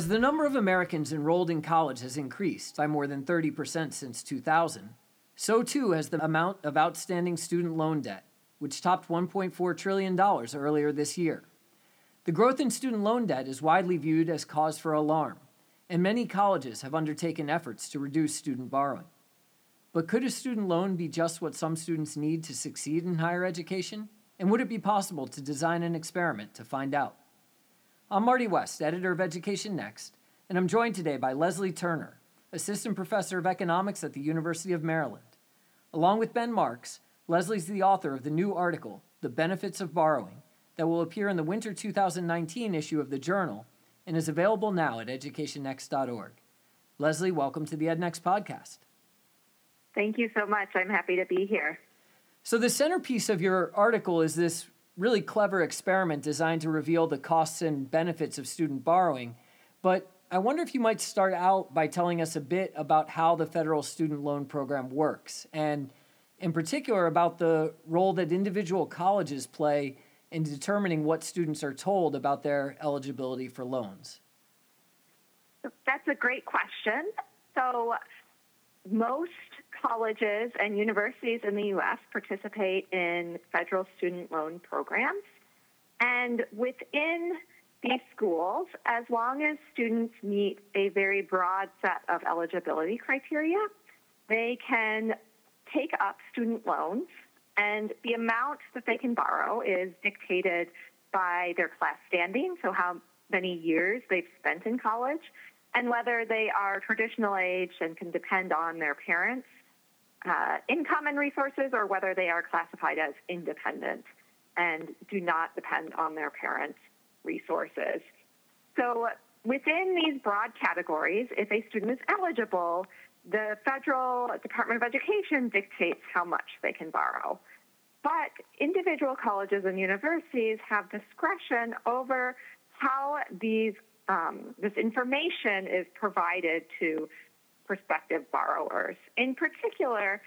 As the number of Americans enrolled in college has increased by more than 30% since 2000, so too has the amount of outstanding student loan debt, which topped $1.4 trillion earlier this year. The growth in student loan debt is widely viewed as cause for alarm, and many colleges have undertaken efforts to reduce student borrowing. But could a student loan be just what some students need to succeed in higher education? And would it be possible to design an experiment to find out? I'm Marty West, editor of Education Next, and I'm joined today by Lesley Turner, assistant professor of economics at the University of Maryland. Along with Ben Marx, Lesley's the author of the new article, The Benefits of Borrowing, that will appear in the winter 2019 issue of the Journal and is available now at educationnext.org. Lesley, welcome to the EdNext podcast. Thank you so much. I'm happy to be here. So, the centerpiece of your article is this really clever experiment designed to reveal the costs and benefits of student borrowing. But I wonder if you might start out by telling us a bit about how the federal student loan program works, and in particular about the role that individual colleges play in determining what students are told about their eligibility for loans. That's a great question. So, most colleges and universities in the U.S. participate in federal student loan programs. And within these schools, as long as students meet a very broad set of eligibility criteria, they can take up student loans, and the amount that they can borrow is dictated by their class standing, so how many years they've spent in college, and whether they are traditional age and can depend on their parents uh, income and resources or whether they are classified as independent and do not depend on their parents' resources. So, within these broad categories, if a student is eligible, the federal Department of Education dictates how much they can borrow. But individual colleges and universities have discretion over how these um, this information is provided to prospective borrowers. In particular,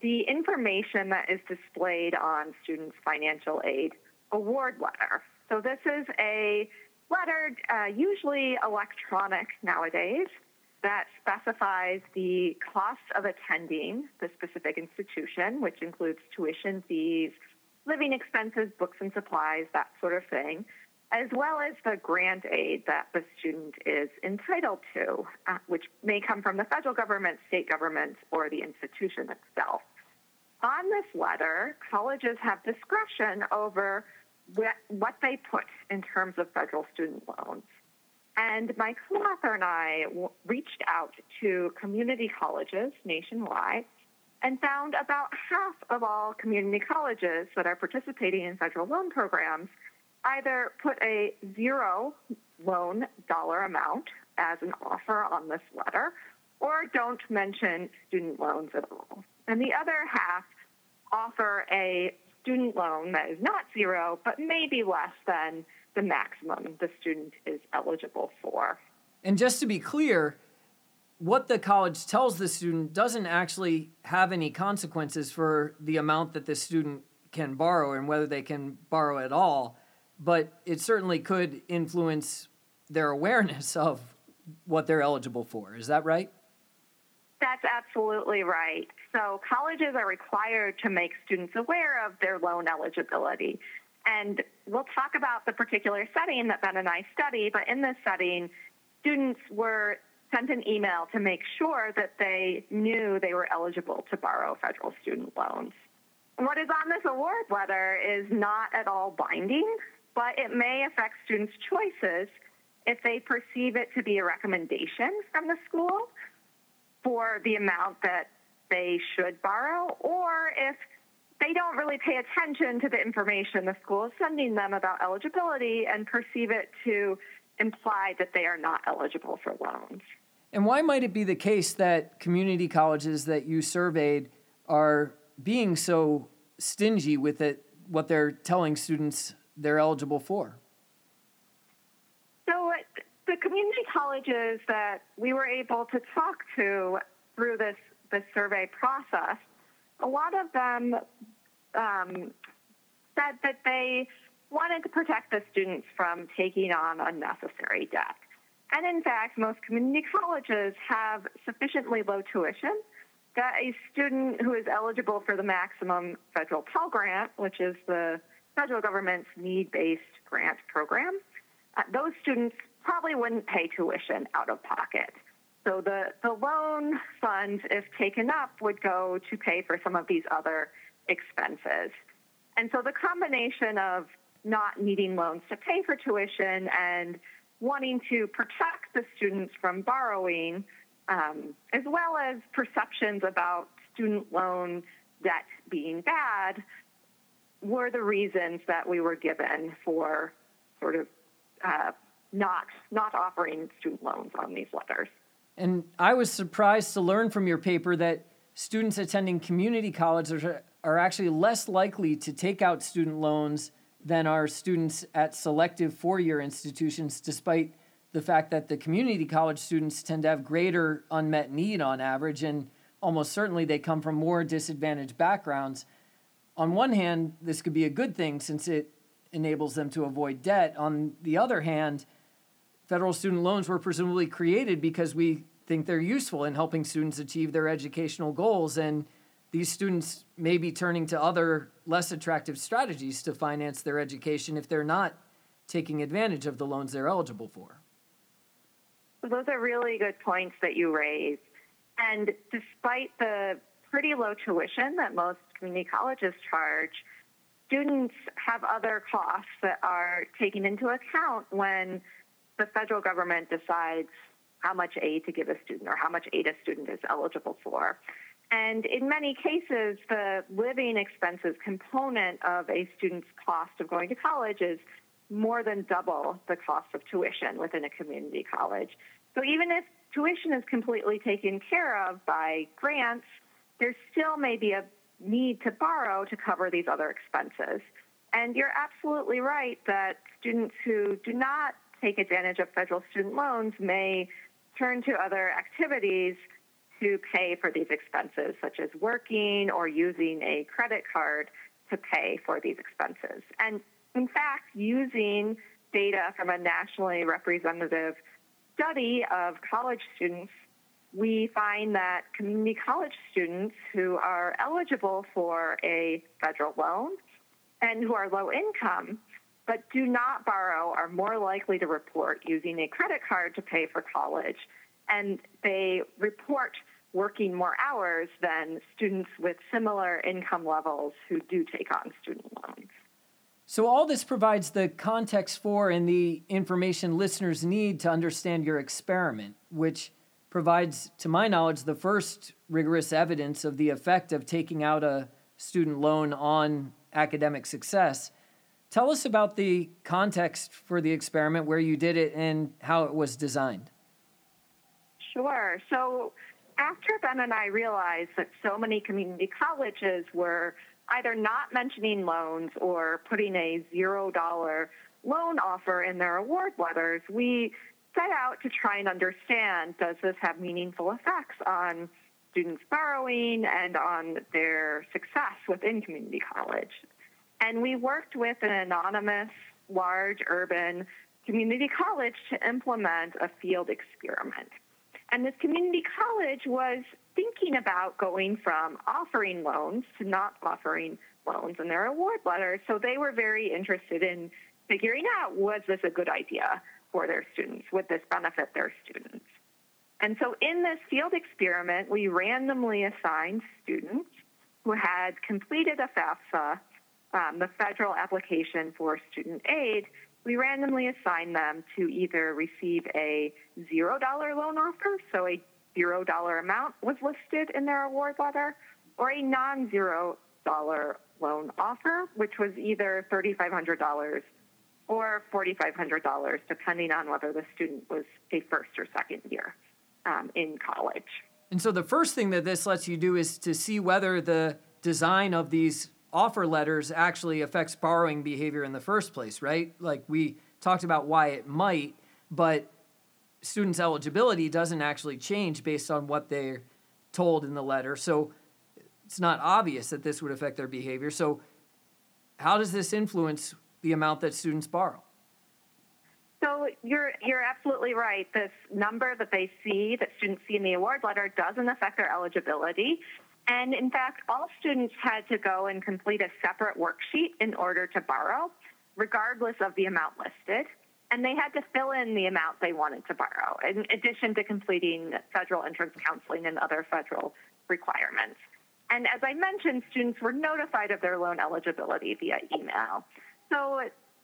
the information that is displayed on students' financial aid award letter. So, this is a letter, uh, usually electronic nowadays, that specifies the cost of attending the specific institution, which includes tuition fees, living expenses, books and supplies, that sort of thing, as well as the grant aid that the student is entitled to, uh, which may come from the federal government, state government, or the institution itself. On this letter, colleges have discretion over what they put in terms of federal student loans. And my co author and I w- reached out to community colleges nationwide and found about half of all community colleges that are participating in federal loan programs either put a zero loan dollar amount as an offer on this letter or don't mention student loans at all. And the other half offer a student loan that is not zero, but maybe less than the maximum the student is eligible for. And just to be clear, what the college tells the student doesn't actually have any consequences for the amount that the student can borrow and whether they can borrow at all but it certainly could influence their awareness of what they're eligible for. Is that right? That's absolutely right. So, colleges are required to make students aware of their loan eligibility. And we'll talk about the particular setting that Ben and I study, but in this setting, students were sent an email to make sure that they knew they were eligible to borrow federal student loans. What is on this award letter is not at all binding, but it may affect students' choices if they perceive it to be a recommendation from the school for the amount that they should borrow, or if they don't really pay attention to the information the school is sending them about eligibility and perceive it to imply that they are not eligible for loans. And why might it be the case that community colleges that you surveyed are being so stingy with it, what they're telling students they're eligible for? So, the community colleges that we were able to talk to through this, this survey process, a lot of them um, said that they wanted to protect the students from taking on unnecessary debt. And in fact, most community colleges have sufficiently low tuition that a student who is eligible for the maximum federal Pell Grant, which is the federal government's need based grant program, uh, those students probably wouldn't pay tuition out of pocket. So the, the loan funds, if taken up, would go to pay for some of these other expenses. And so the combination of not needing loans to pay for tuition and wanting to protect the students from borrowing, um, as well as perceptions about student loan debt being bad, were the reasons that we were given for sort of uh, not not offering student loans on these letters. And I was surprised to learn from your paper that students attending community colleges are, are actually less likely to take out student loans than are students at selective four year institutions, despite the fact that the community college students tend to have greater unmet need on average, and almost certainly they come from more disadvantaged backgrounds. On one hand, this could be a good thing since it enables them to avoid debt. On the other hand, federal student loans were presumably created because we think they're useful in helping students achieve their educational goals. And these students may be turning to other less attractive strategies to finance their education if they're not taking advantage of the loans they're eligible for. Those are really good points that you raise. And despite the pretty low tuition that most community colleges charge, students have other costs that are taken into account when the federal government decides how much aid to give a student or how much aid a student is eligible for. And in many cases, the living expenses component of a student's cost of going to college is more than double the cost of tuition within a community college. So even if tuition is completely taken care of by grants, there still may be a need to borrow to cover these other expenses. And you're absolutely right that students who do not take advantage of federal student loans may turn to other activities to pay for these expenses, such as working or using a credit card to pay for these expenses. And in fact, using data from a nationally representative study of college students, we find that community college students who are eligible for a federal loan and who are low income but do not borrow are more likely to report using a credit card to pay for college. And they report working more hours than students with similar income levels who do take on student loans. So, all this provides the context for and the information listeners need to understand your experiment, which provides, to my knowledge, the first rigorous evidence of the effect of taking out a student loan on academic success. Tell us about the context for the experiment, where you did it, and how it was designed. Sure. So, after Ben and I realized that so many community colleges were either not mentioning loans or putting a zero dollar loan offer in their award letters, we set out to try and understand does this have meaningful effects on students borrowing and on their success within community college. And we worked with an anonymous, large urban community college to implement a field experiment. And this community college was thinking about going from offering loans to not offering loans in their award letters. So they were very interested in figuring out was this a good idea for their students? Would this benefit their students? And so in this field experiment, we randomly assigned students who had completed a FAFSA um, the federal application for student aid, we randomly assigned them to either receive a $0 loan offer, so a $0 amount was listed in their award letter, or a non $0 loan offer, which was either $3,500 or $4,500, depending on whether the student was a first or second year um, in college. And so the first thing that this lets you do is to see whether the design of these offer letters actually affects borrowing behavior in the first place, right? Like we talked about why it might, but students' eligibility doesn't actually change based on what they're told in the letter. So it's not obvious that this would affect their behavior. So, how does this influence the amount that students borrow? So, you're you're absolutely right. This number that they see, that students see in the award letter, doesn't affect their eligibility. And in fact, all students had to go and complete a separate worksheet in order to borrow, regardless of the amount listed. And they had to fill in the amount they wanted to borrow, in addition to completing federal entrance counseling and other federal requirements. And as I mentioned, students were notified of their loan eligibility via email. So,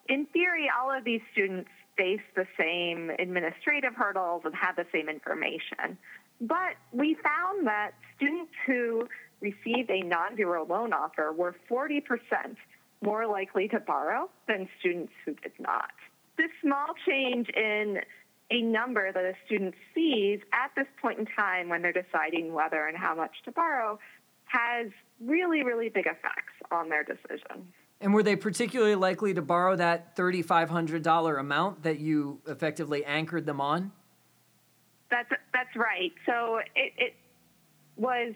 in theory, all of these students face the same administrative hurdles and have the same information. But we found that students who received a non zero loan offer were 40% more likely to borrow than students who did not. This small change in a number that a student sees at this point in time when they're deciding whether and how much to borrow has really, really big effects on their decision. And were they particularly likely to borrow that $3,500 amount that you effectively anchored them on? That's that's right. So it, it was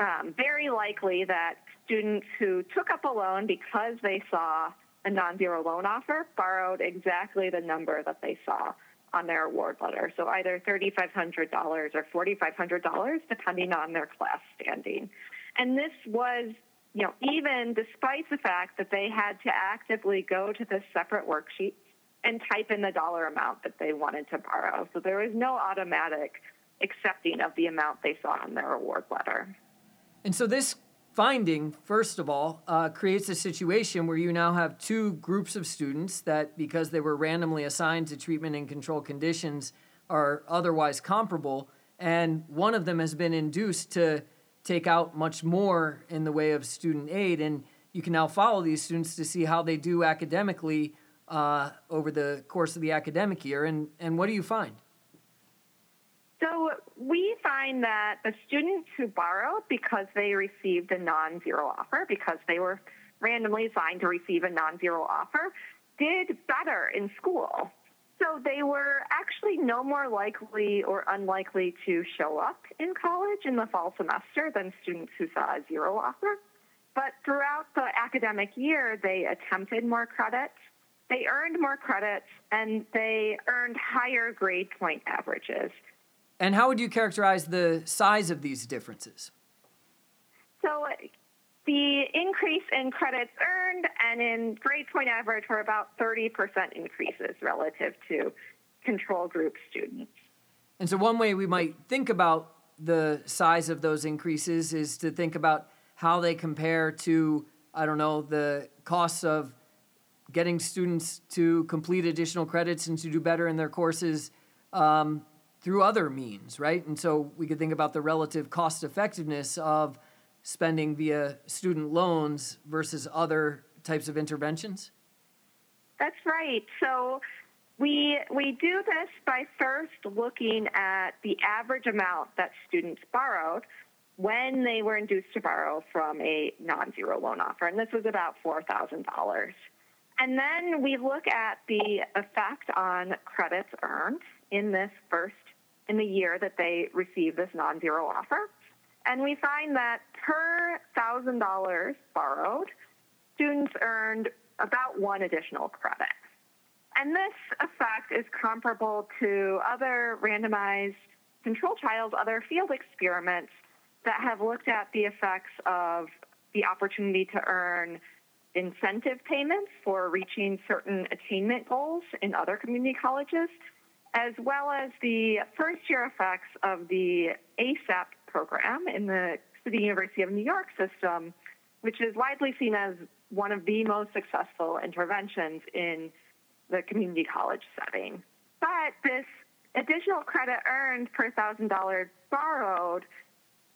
um, very likely that students who took up a loan because they saw a non-zero loan offer borrowed exactly the number that they saw on their award letter. So either $3,500 or $4,500, depending on their class standing. And this was, you know, even despite the fact that they had to actively go to this separate worksheet and type in the dollar amount that they wanted to borrow. So there was no automatic accepting of the amount they saw on their award letter. And so this finding, first of all, uh, creates a situation where you now have two groups of students that, because they were randomly assigned to treatment and control conditions, are otherwise comparable. And one of them has been induced to take out much more in the way of student aid. And you can now follow these students to see how they do academically uh, over the course of the academic year. And, and what do you find? So we find that the students who borrowed because they received a non-zero offer, because they were randomly assigned to receive a non-zero offer, did better in school. So they were actually no more likely or unlikely to show up in college in the fall semester than students who saw a zero offer. But throughout the academic year, they attempted more credits, they earned more credits, and they earned higher grade point averages. And how would you characterize the size of these differences? So the increase in credits earned and in grade point average were about 30% increases relative to control group students. And so, one way we might think about the size of those increases is to think about how they compare to, I don't know, the costs of getting students to complete additional credits and to do better in their courses um, through other means, right? And so we could think about the relative cost effectiveness of spending via student loans versus other types of interventions? That's right. So we we do this by first looking at the average amount that students borrowed when they were induced to borrow from a non-zero loan offer, and this was about four thousand dollars. And then we look at the effect on credits earned in this first in the year that they receive this non-zero offer. And we find that per thousand dollars borrowed, students earned about one additional credit. And this effect is comparable to other randomized control trials, other field experiments that have looked at the effects of the opportunity to earn incentive payments for reaching certain attainment goals in other community colleges as well as the first year effects of the ASAP program in the City University of New York system, which is widely seen as one of the most successful interventions in the community college setting. But this additional credit earned per thousand dollars borrowed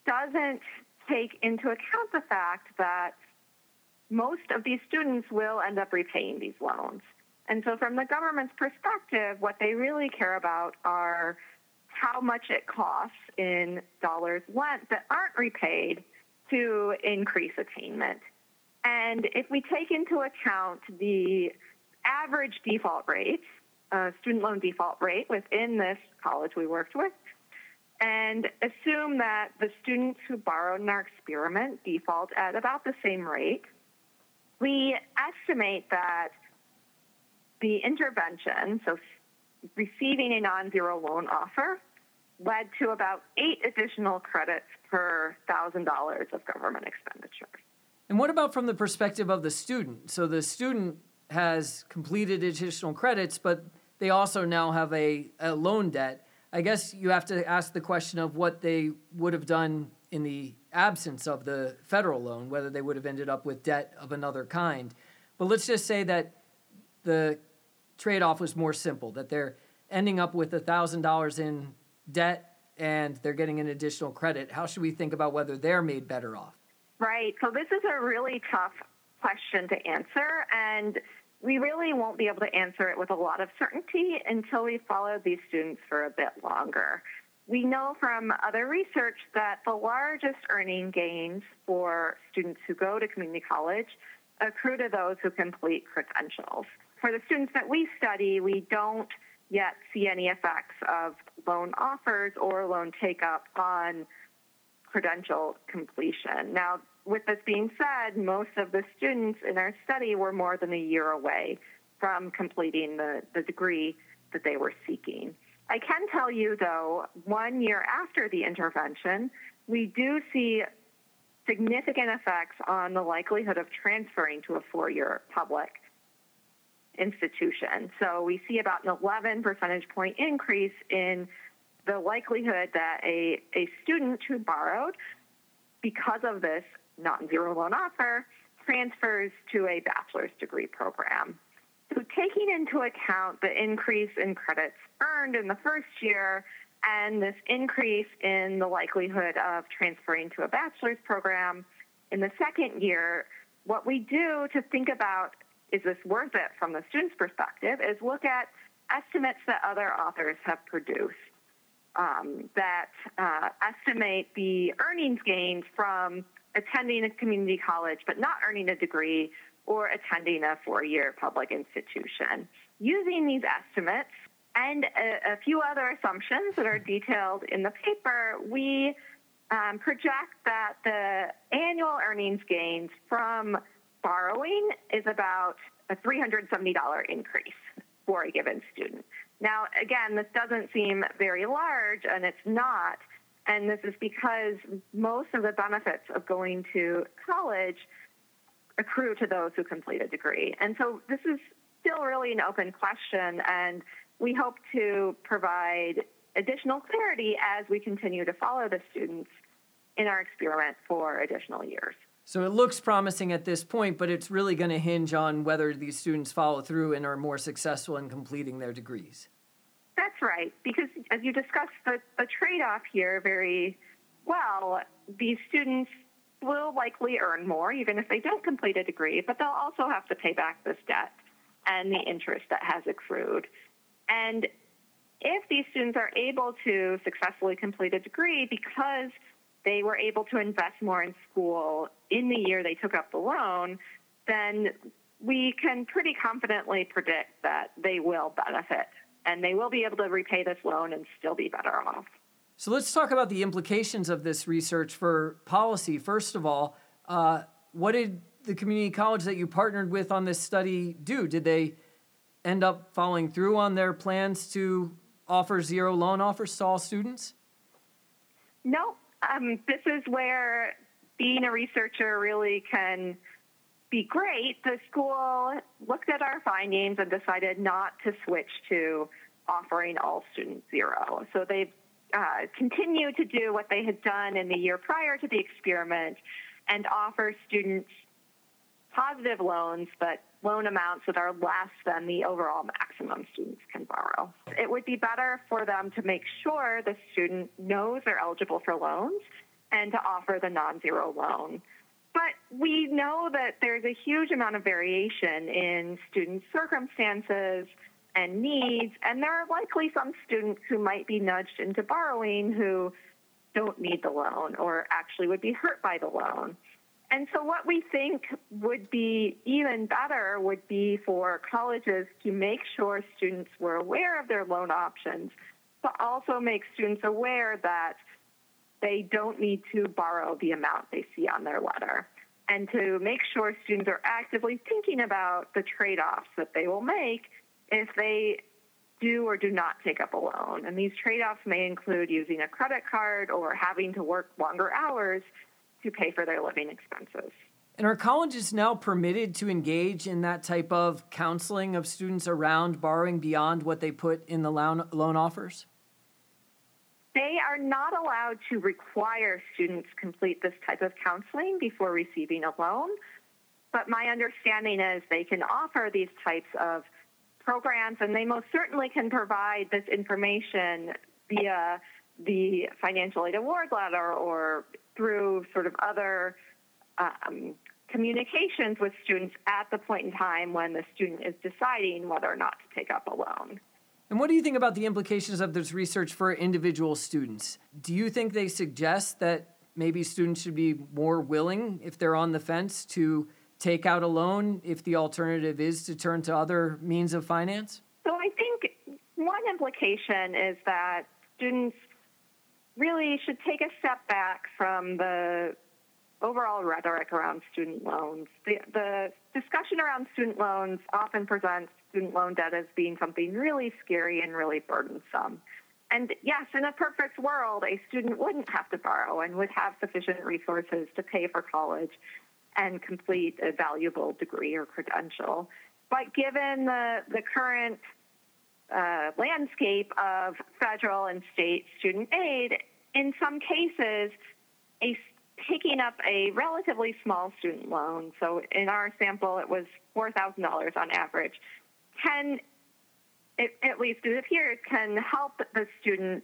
doesn't take into account the fact that most of these students will end up repaying these loans. And so, from the government's perspective, what they really care about are how much it costs in dollars lent that aren't repaid to increase attainment. And if we take into account the average default rate, uh, student loan default rate within this college we worked with, and assume that the students who borrowed in our experiment default at about the same rate, we estimate that the intervention, so receiving a non zero loan offer, led to about eight additional credits per $1,000 of government expenditure. And what about from the perspective of the student? So the student has completed additional credits, but they also now have a, a loan debt. I guess you have to ask the question of what they would have done in the absence of the federal loan, whether they would have ended up with debt of another kind. But let's just say that the trade off was more simple, that they're ending up with $1,000 in debt and they're getting an additional credit. How should we think about whether they're made better off? Right. So this is a really tough question to answer. And we really won't be able to answer it with a lot of certainty until we follow these students for a bit longer. We know from other research that the largest earning gains for students who go to community college accrue to those who complete credentials. For the students that we study, we don't yet see any effects of loan offers or loan take up on credential completion. Now, with this being said, most of the students in our study were more than a year away from completing the, the degree that they were seeking. I can tell you, though, one year after the intervention, we do see significant effects on the likelihood of transferring to a four year public institution. So we see about an 11 percentage point increase in the likelihood that a, a student who borrowed because of this non-zero loan offer transfers to a bachelor's degree program. So taking into account the increase in credits earned in the first year and this increase in the likelihood of transferring to a bachelor's program in the second year, what we do to think about is this worth it from the student's perspective is look at estimates that other authors have produced um, that uh, estimate the earnings gains from attending a community college but not earning a degree or attending a four year public institution. Using these estimates and a, a, few other assumptions that are detailed in the paper, we um, project that the annual earnings gains from borrowing is about a $370 increase for a given student. Now, again, this doesn't seem very large, and it's not. And this is because most of the benefits of going to college accrue to those who complete a degree. And so this is still really an open question, and we hope to provide additional clarity as we continue to follow the students in our experiment for additional years. So it looks promising at this point, but it's really going to hinge on whether these students follow through and are more successful in completing their degrees. That's right, because as you discussed the, the trade off here very well, these students will likely earn more even if they don't complete a degree, but they'll also have to pay back this debt and the interest that has accrued. And if these students are able to successfully complete a degree because they were able to invest more in school in the year they took up the loan, then we can pretty confidently predict that they will benefit and they will be able to repay this loan and still be better off. So let's talk about the implications of this research for policy. First of all, uh, what did the community college that you partnered with on this study do? Did they end up following through on their plans to offer zero loan offers to all students? No. Um, this is where being a researcher really can be great, the school looked at our findings and decided not to switch to offering all students zero. So they've uh, continued to do what they had done in the year prior to the experiment and offer students positive loans, but loan amounts that are less than the overall maximum students can borrow. It would be better for them to make sure the student knows they're eligible for loans and to offer the non zero loan. But we know that there's a huge amount of variation in student circumstances and needs, and there are likely some students who might be nudged into borrowing who don't need the loan or actually would be hurt by the loan. And so, what we think would be even better would be for colleges to make sure students were aware of their loan options, but also make students aware that they don't need to borrow the amount they see on their letter. And to make sure students are actively thinking about the trade offs that they will make if they do or do not take up a loan. And these trade offs may include using a credit card or having to work longer hours to pay for their living expenses. And are colleges now permitted to engage in that type of counseling of students around borrowing beyond what they put in the loan, loan offers? They are not allowed to require students complete this type of counseling before receiving a loan. But my understanding is they can offer these types of programs, and they most certainly can provide this information via the financial aid award letter or through sort of other um, communications with students at the point in time when the student is deciding whether or not to take up a loan. And what do you think about the implications of this research for individual students? Do you think they suggest that maybe students should be more willing, if they're on the fence, to take out a loan if the alternative is to turn to other means of finance? So I think one implication is that students really should take a step back from the overall rhetoric around student loans. The, the discussion around student loans often presents student loan debt as being something really scary and really burdensome. And yes, in a perfect world, a student wouldn't have to borrow and would have sufficient resources to pay for college and complete a valuable degree or credential. But given the, the current uh, landscape of federal and state student aid, in some cases, a taking up a relatively small student loan, so in our sample it was $4,000 on average, can, it, at least it appears, can help the student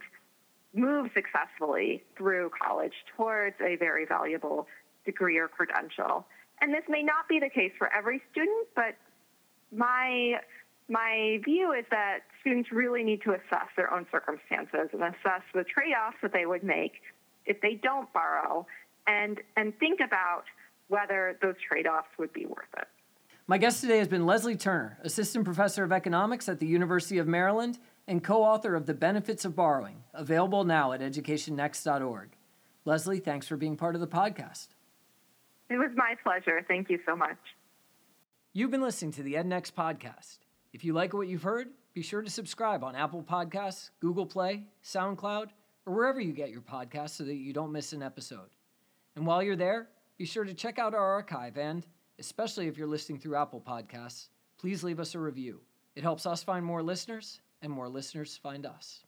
move successfully through college towards a very valuable degree or credential. And this may not be the case for every student, but my my view is that students really need to assess their own circumstances and assess the trade-offs that they would make if they don't borrow and, and think about whether those trade offs would be worth it. My guest today has been Lesley Turner, Assistant Professor of Economics at the University of Maryland and co author of The Benefits of Borrowing, available now at educationnext.org. Lesley, thanks for being part of the podcast. It was my pleasure. Thank you so much. You've been listening to the EdNext podcast. If you like what you've heard, be sure to subscribe on Apple Podcasts, Google Play, SoundCloud, or wherever you get your podcasts so that you don't miss an episode. And while you're there, be sure to check out our archive and, especially if you're listening through Apple Podcasts, please leave us a review. It helps us find more listeners, and more listeners find us.